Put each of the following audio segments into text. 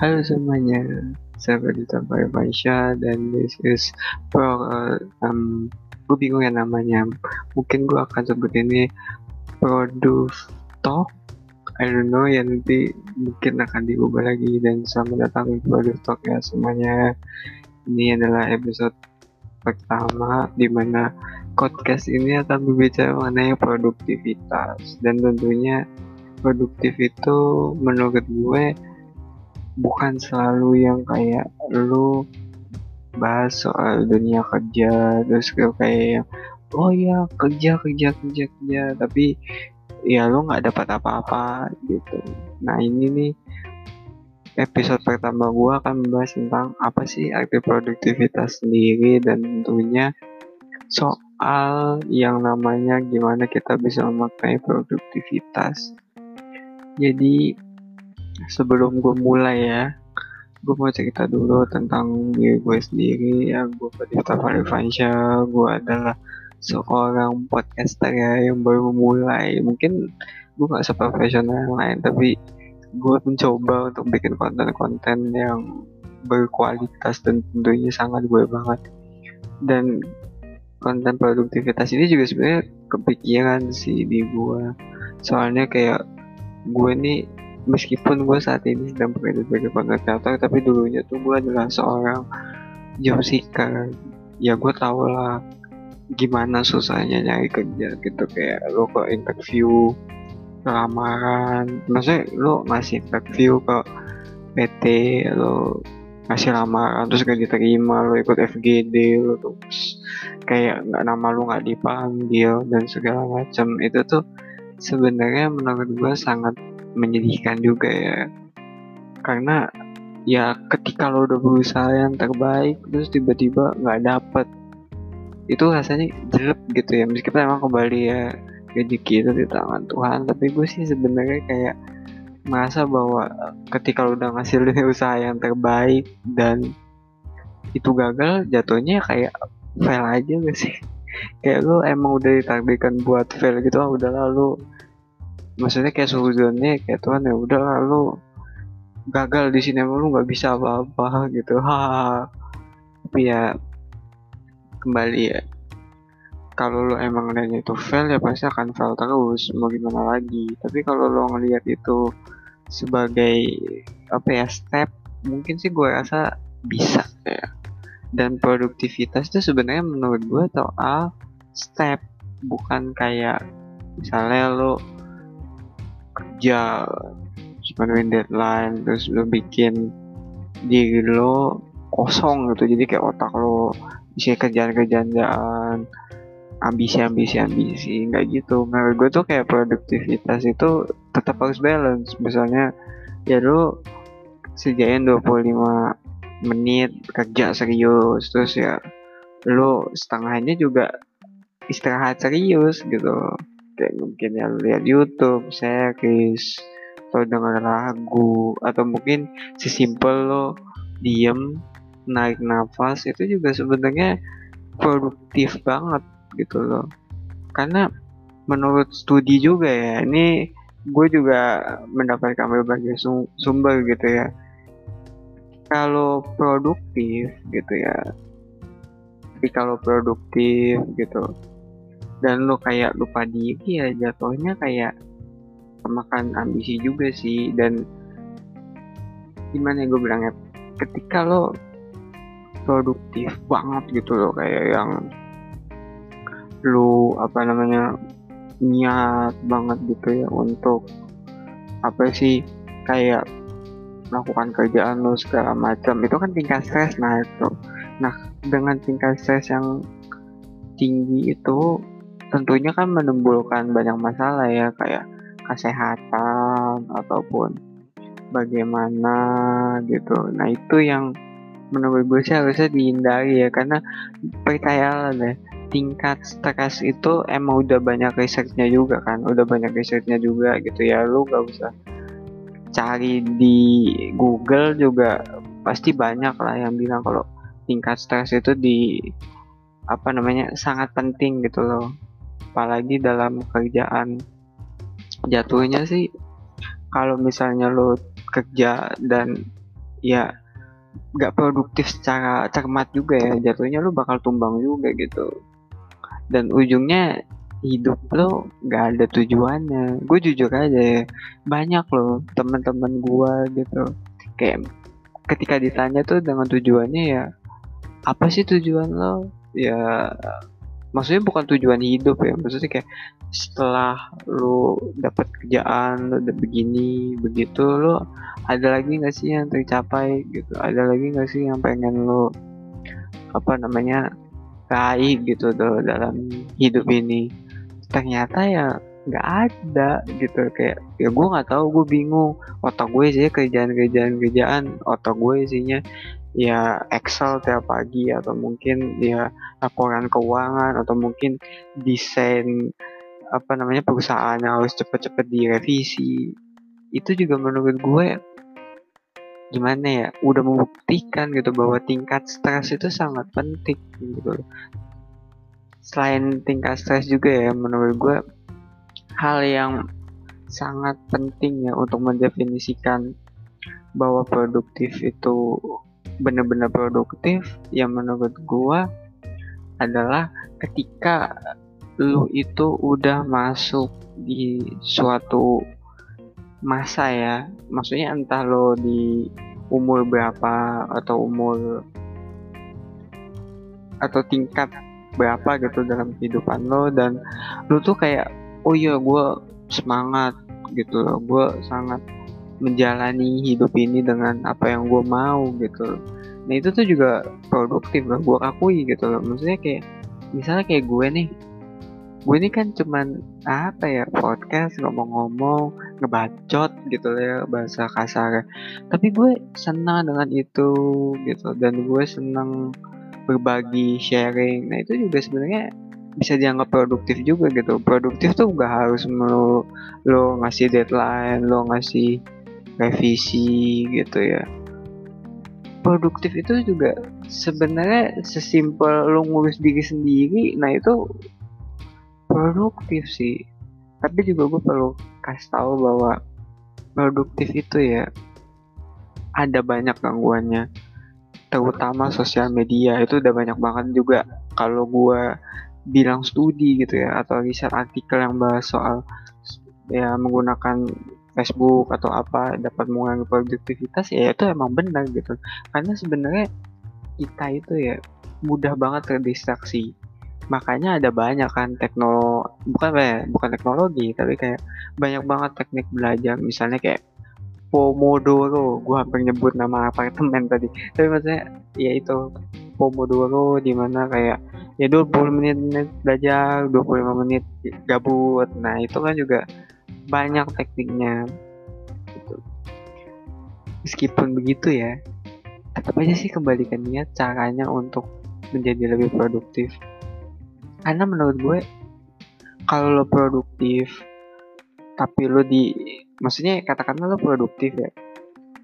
Halo semuanya, saya Radita Faisha dan this is pro uh, um, gue bingung ya namanya. Mungkin gue akan sebut ini produce talk. I don't know ya nanti mungkin akan diubah lagi dan selamat datang di produce talk ya semuanya. Ini adalah episode pertama di mana podcast ini akan berbicara mengenai produktivitas dan tentunya produktif itu menurut gue bukan selalu yang kayak lu bahas soal dunia kerja terus kayak yang oh ya kerja kerja kerja kerja. Tapi ya lu nggak dapat apa-apa gitu. Nah ini nih episode pertama gua akan membahas tentang apa sih arti produktivitas sendiri dan tentunya soal yang namanya gimana kita bisa memaknai produktivitas. Jadi sebelum gue mulai ya gue mau cerita dulu tentang diri gue sendiri. Ya gue Fadifta Farifansya gue adalah seorang podcaster ya yang baru memulai mungkin gue gak seprofesional yang lain tapi gue mencoba untuk bikin konten-konten yang berkualitas dan tentunya sangat gue banget. Dan konten produktivitas ini juga sebenarnya kepikiran sih di gue soalnya kayak gue nih meskipun gue saat ini sedang bekerja sebagai creator tapi dulunya tuh gue adalah seorang job seeker ya gue tau lah gimana susahnya nyari kerja gitu. Kayak lo ke interview lamaran maksudnya lo ngasih interview ke PT lo ngasih lamaran terus gak diterima lo ikut FGD lo terus kayak nggak nama lo nggak dipanggil dan segala macam. Itu tuh sebenarnya menurut gue sangat menyedihkan juga ya. Karena ya ketika lo udah berusaha yang terbaik terus tiba-tiba nggak dapet itu rasanya jelek gitu ya. Meskipun emang kembali ya rezeki itu di tangan Tuhan tapi gue sih sebenarnya kayak merasa bahwa ketika lo udah ngasih usaha yang terbaik dan itu gagal jatuhnya kayak fail aja gak sih? Kayak lo emang udah ditakdirkan buat fail gitu ah udah lalu maksudnya kayak suzonnya kayak Tuhan ya udah lalu gagal di sini lu nggak bisa apa-apa gitu. Ha tapi ya kembali ya kalau lo emang nanya itu fail ya pasti akan fail terus mau gimana lagi. Tapi kalau lo ngelihat itu sebagai apa ya step mungkin sih gue rasa bisa ya. Dan produktivitas itu sebenarnya menurut gue soal step bukan kayak misalnya lo kerja menuin deadline terus lo bikin diri lo kosong gitu. Jadi kayak otak lo bisa kerjaan-kerjaan ambisi ambisi ambisi nggak gitu. Menurut gue tuh kayak produktivitas itu tetap harus balance. Misalnya ya lo sediain 25 menit kerja serius terus ya lo setengahnya juga istirahat serius gitu kayak mungkin ya lihat YouTube, series, atau dengar lagu, atau mungkin sesimpel lo diem, naik nafas. Itu juga sebenarnya produktif banget gitu loh. Karena menurut studi juga ya, ini gue juga mendapatkan berbagai sumber gitu ya. Kalau produktif gitu ya, tapi kalau produktif gitu, dan lo kayak lupa diri ya jatuhnya kayak makan ambisi juga sih. Dan gimana ya gue bilangnya ketika lo produktif banget gitu loh kayak yang lo apa namanya niat banget gitu ya untuk apa sih kayak melakukan kerjaan lo segala macam. Itu kan tingkat stres nah itu. Nah dengan tingkat stres yang tinggi itu tentunya kan menimbulkan banyak masalah ya kayak kesehatan ataupun bagaimana gitu. Nah itu yang menurut gue sih harusnya dihindari ya karena percayalah deh tingkat stres itu emang udah banyak risetnya juga kan udah banyak risetnya juga gitu ya lu gak usah cari di Google juga pasti banyak lah yang bilang kalau tingkat stres itu di apa namanya sangat penting gitu loh apalagi dalam kerjaan. Jatuhnya sih kalau misalnya lo kerja dan ya gak produktif secara cermat juga ya jatuhnya lu bakal tumbang juga gitu. Dan ujungnya hidup lo gak ada tujuannya. Gue jujur aja ya banyak loh teman-teman gue gitu. Kayak ketika ditanya tuh dengan tujuannya ya apa sih tujuan lo? Ya maksudnya bukan tujuan hidup ya maksudnya kayak setelah lu dapat kerjaan lu udah begini begitu lu ada lagi nggak sih yang tercapai gitu? Ada lagi nggak sih yang pengen lu apa namanya raih gitu tuh dalam hidup ini? Ternyata ya nggak ada gitu kayak ya gue nggak tahu gue bingung. Otak gue sih kerjaan kerjaan kerjaan otak gue isinya ya Excel tiap pagi atau mungkin ya laporan keuangan atau mungkin desain apa namanya perusahaan yang harus cepet-cepet direvisi. Itu juga menurut gue gimana ya udah membuktikan gitu bahwa tingkat stres itu sangat penting gitu selain tingkat stres juga ya menurut gue hal yang sangat penting ya untuk mendefinisikan bahwa produktif itu benar-benar produktif yang menurut gua adalah ketika lu itu udah masuk di suatu masa ya. Maksudnya entah lo di umur berapa atau umur atau tingkat berapa gitu dalam kehidupan lo dan lo tuh kayak oh iya gue semangat gitu loh. Gue sangat menjalani hidup ini dengan apa yang gue mau gitu nah itu tuh juga produktif lah gue akui gitu loh. Maksudnya kayak misalnya kayak gue nih gue ini kan cuman apa ya podcast ngomong-ngomong ngebacot gitu ya bahasa kasar tapi gue senang dengan itu gitu dan gue senang berbagi sharing. Nah itu juga sebenarnya bisa dianggap produktif juga gitu. Produktif tuh gak harus lo lo ngasih deadline lo ngasih revisi gitu ya. Produktif itu juga sebenarnya sesimpel lo ngurus diri sendiri nah itu produktif sih. Tapi juga gue perlu kasih tahu bahwa produktif itu ya ada banyak gangguannya. Terutama sosial media itu udah banyak banget juga. Kalau gue bilang studi gitu ya atau riset artikel yang bahas soal ya menggunakan Facebook atau apa dapat mengurangi produktivitas ya itu emang benar gitu. Karena sebenarnya kita itu ya mudah banget terdistraksi. Makanya ada banyak kan teknologi bukan ya bukan teknologi tapi kayak banyak banget teknik belajar. Misalnya kayak Pomodoro gue hampir nyebut nama apartemen tadi. Tapi maksudnya ya itu Pomodoro di mana kayak ya 20 menit, menit belajar 25 menit gabut. Nah itu kan juga banyak tekniknya. Gitu. meskipun begitu ya tetap aja sih kembalikan niat caranya untuk menjadi lebih produktif. Karena menurut gue kalau lo produktif tapi lo di maksudnya katakanlah lo produktif ya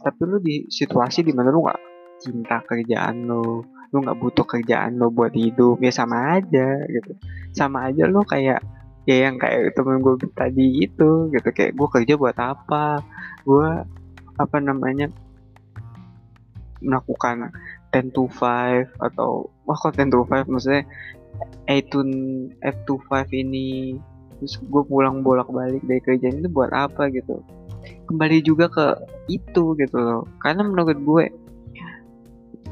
tapi lo di situasi di mana lo gak cinta kerjaan lo lo nggak butuh kerjaan lo buat hidup ya sama aja gitu. Sama aja lo kayak ya yang kayak temen gue tadi itu gitu. Kayak gue kerja buat apa? Gue apa namanya melakukan 10 to 5 atau wah kok 10 to 5 maksudnya A to F to 5 ini terus gue pulang bolak balik dari kerjaan itu buat apa gitu. Kembali juga ke itu gitu loh. Karena menurut gue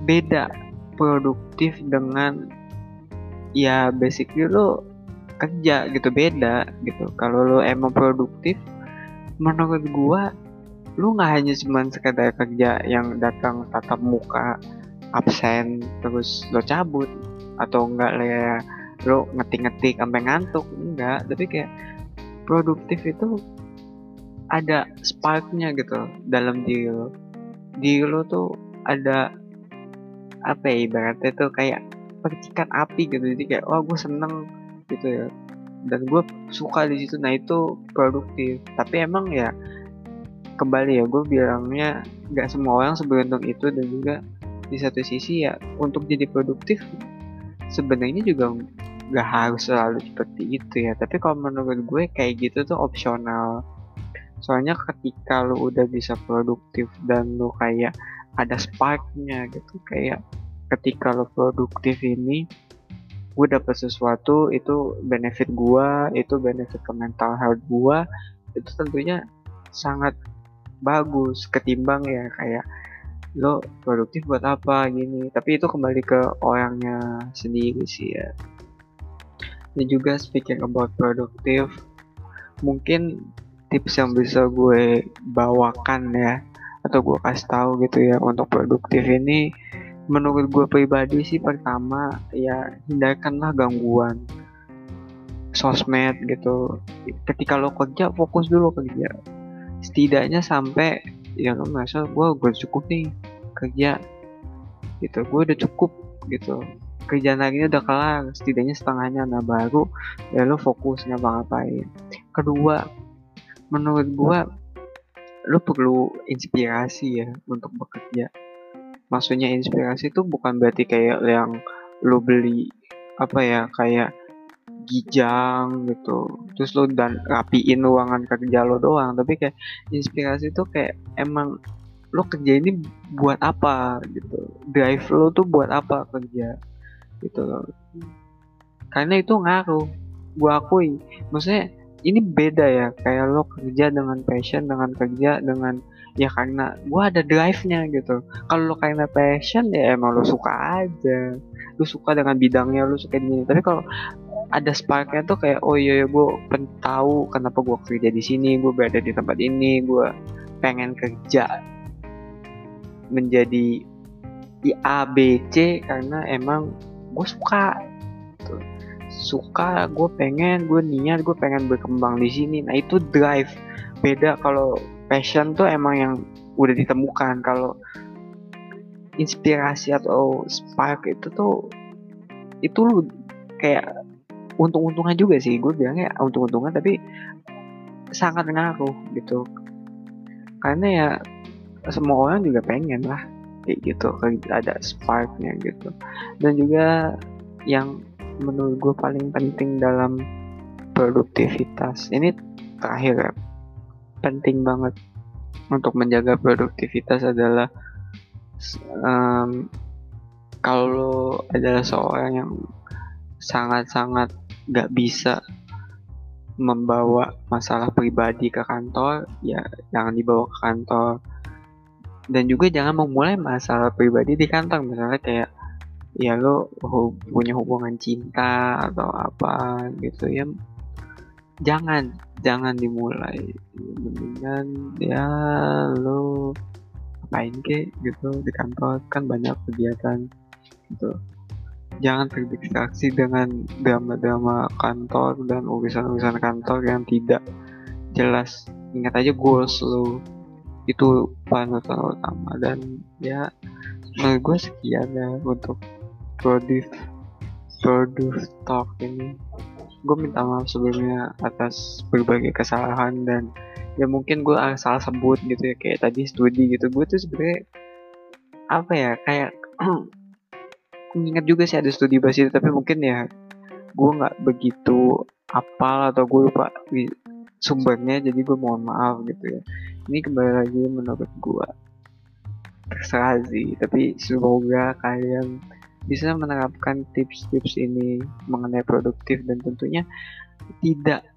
beda produktif dengan ya basically lo kerja gitu beda gitu. Kalau lo emang produktif menurut gua lu nggak hanya cuma sekedar kerja yang datang tatap muka absen terus lo cabut atau enggak lah ya lo ngetik-ngetik sampai ngantuk enggak tapi kayak produktif itu ada sparknya gitu dalam diri lo. Diri lo tuh ada apa ya ibaratnya tuh kayak percikan api gitu. Jadi kayak oh gue seneng gitu ya. Dan gue suka di situ. Nah itu produktif. Tapi emang ya kembali ya gue bilangnya nggak semua orang seberuntung itu. Dan juga di satu sisi ya untuk jadi produktif sebenarnya juga nggak harus selalu seperti itu ya. Tapi kalau menurut gue kayak gitu tuh opsional. Soalnya ketika lo udah bisa produktif dan lo kayak ada sparknya gitu kayak ketika lo produktif ini gue dapet sesuatu itu benefit gue itu benefit ke mental health gue itu tentunya sangat bagus ketimbang ya kayak lo produktif buat apa? gini. Tapi itu kembali ke orangnya sendiri sih ya. Dan juga speaking about produktif mungkin tips yang bisa gue bawakan ya atau gue kasih tahu gitu ya untuk produktif ini menurut gue pribadi sih pertama ya hindarkanlah gangguan sosmed gitu. Ketika lo kerja fokus dulu kerja. Setidaknya sampai ya lo merasa gue gue cukup nih kerja. Gitu gue udah cukup gitu. Kerjaan ini udah kelar setidaknya setengahnya. Nah baru ya lo fokus ngapa-ngapain. Kedua menurut gue lo perlu inspirasi ya untuk bekerja maksudnya inspirasi itu bukan berarti kayak yang lo beli apa ya kayak gijang gitu. Terus lo dan rapiin ruangan kerja lo doang tapi kayak inspirasi itu kayak emang lo kerja ini buat apa gitu. Drive lo tuh buat apa kerja gitu loh. Karena itu ngaruh. Gua akui. Maksudnya ini beda ya kayak lo kerja dengan passion dengan kerja dengan ya karena gua ada drive-nya gitu. Kalau lo karena passion ya emang lo suka aja. Lo suka dengan bidangnya lo suka ini. Tapi kalau ada sparknya tuh kayak oh iya, iya gue tahu kenapa gue kerja di sini gue berada di tempat ini gue pengen kerja menjadi di A karena emang gue suka suka gue pengen gue niat gue pengen berkembang di sini. Nah itu drive. Beda kalau passion tuh emang yang udah ditemukan. Kalau inspirasi atau spark itu tuh itu lu kayak untung-untungan juga sih. Gue bilangnya untung-untungan tapi sangat ngaruh gitu. Karena ya semua orang juga pengen lah kayak gitu. Ada sparknya gitu. Dan juga yang menurut gue paling penting dalam produktivitas. Ini terakhir ya penting banget untuk menjaga produktivitas adalah um, kalau adalah seorang yang sangat-sangat gak bisa membawa masalah pribadi ke kantor ya jangan dibawa ke kantor. Dan juga jangan memulai masalah pribadi di kantor. Misalnya kayak ya lo punya hubungan cinta atau apa gitu ya. Jangan jangan dimulai. Mendingan ya lo ngapain ke gitu di kantor. Kan banyak kegiatan gitu. Jangan terdistraksi dengan drama-drama kantor dan urusan-urusan kantor yang tidak jelas. Ingat aja goals lo itu panutan utama. Dan ya menurut gue sekian ya untuk produce produce talk ini. Gue minta maaf sebelumnya atas berbagai kesalahan dan ya mungkin gue salah sebut gitu ya kayak tadi studi gitu. Gue tuh sebenarnya apa ya kayak ingat juga sih ada studi bahasa itu tapi mungkin ya gue nggak begitu apal atau gue lupa sumbernya jadi gue mohon maaf gitu ya. Ini kembali lagi menurut gue terserah sih tapi semoga kalian bisa menerapkan tips-tips ini mengenai produktif dan tentunya tidak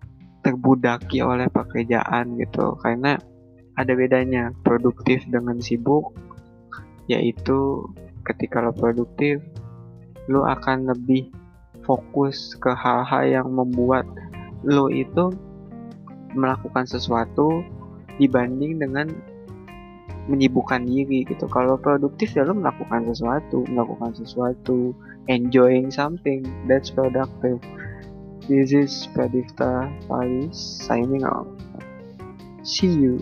terbudaki oleh pekerjaan gitu. Karena ada bedanya produktif dengan sibuk yaitu ketika lo produktif lo akan lebih fokus ke hal-hal yang membuat lo itu melakukan sesuatu dibanding dengan menyibukkan diri gitu. Kalau produktif ya lo melakukan sesuatu, melakukan sesuatu, enjoying something, that's productive. This is Pradipta Paris signing out. See you.